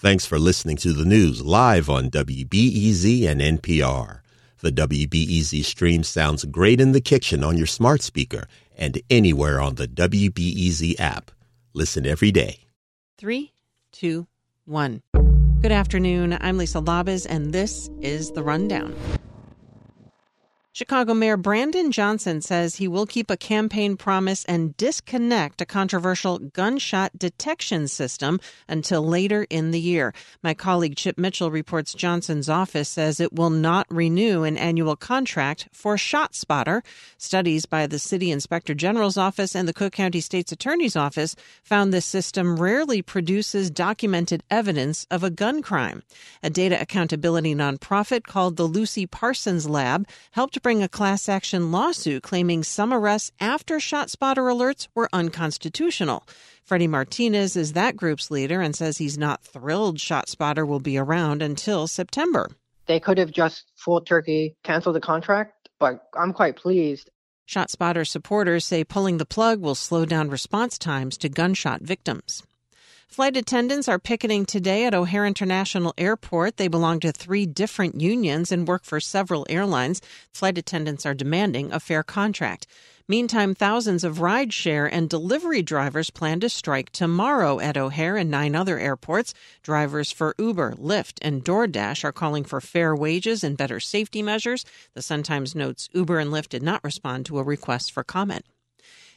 Thanks for listening to the news live on WBEZ and NPR. The WBEZ stream sounds great in the kitchen on your smart speaker and anywhere on the WBEZ app. Listen every day. Three, two, one. Good afternoon. I'm Lisa Labuz, and this is The Rundown. Chicago Mayor Brandon Johnson says he will keep a campaign promise and disconnect a controversial gunshot detection system until later in the year. My colleague Chip Mitchell reports Johnson's office says it will not renew an annual contract for ShotSpotter. Studies by the City Inspector General's office and the Cook County State's Attorney's office found this system rarely produces documented evidence of a gun crime. A data accountability nonprofit called the Lucy Parsons Lab helped bring a class action lawsuit claiming some arrests after ShotSpotter alerts were unconstitutional. Freddie Martinez is that group's leader and says he's not thrilled ShotSpotter will be around until September. They could have just full turkey canceled the contract, but I'm quite pleased. ShotSpotter supporters say pulling the plug will slow down response times to gunshot victims. Flight attendants are picketing today at O'Hare International Airport. They belong to three different unions and work for several airlines. Flight attendants are demanding a fair contract. Meantime, thousands of rideshare and delivery drivers plan to strike tomorrow at O'Hare and nine other airports. Drivers for Uber, Lyft, and DoorDash are calling for fair wages and better safety measures. The Sun Times notes Uber and Lyft did not respond to a request for comment.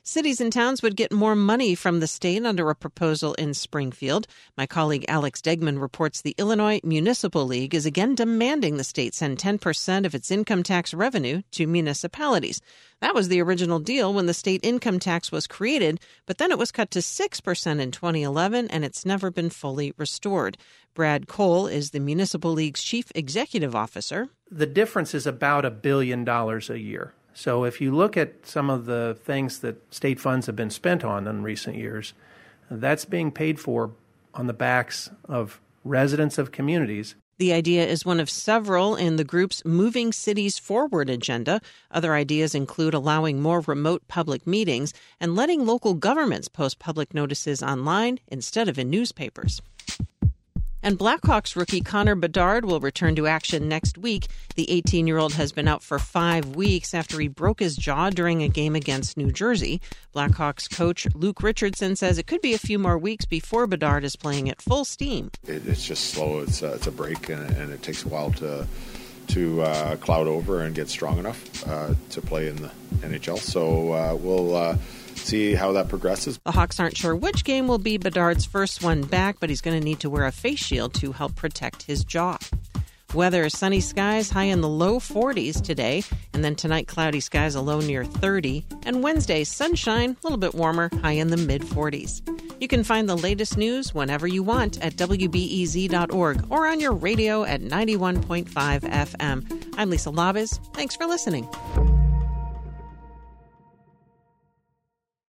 Cities and towns would get more money from the state under a proposal in Springfield. My colleague Alex Degman reports the Illinois Municipal League is again demanding the state send 10% of its income tax revenue to municipalities. That was the original deal when the state income tax was created, but then it was cut to 6% in 2011 and it's never been fully restored. Brad Cole is the Municipal League's chief executive officer. The difference is about a billion dollars a year. So if you look at some of the things that state funds have been spent on in recent years, that's being paid for on the backs of residents of communities. The idea is one of several in the group's Moving Cities Forward agenda. Other ideas include allowing more remote public meetings and letting local governments post public notices online instead of in newspapers. And Blackhawks rookie Connor Bedard will return to action next week. The 18 year old has been out for five weeks after he broke his jaw during a game against New Jersey. Blackhawks coach Luke Richardson says it could be a few more weeks before Bedard is playing at full steam. It, it's just slow. It's, uh, it's a break, and, and, it takes a while to to uh, cloud over and get strong enough uh, to play in the NHL. So uh, we'll uh, see how that progresses. The Hawks aren't sure which game will be Bedard's first one back, but he's going to need to wear a face shield to help protect his jaw. Weather sunny skies high in the low 40s today, and then tonight cloudy skies a low near 30, and Wednesday sunshine, a little bit warmer, high in the mid 40s. You can find the latest news whenever you want at WBEZ.org or on your radio at 91.5 FM. I'm Lisa Labuz. Thanks for listening.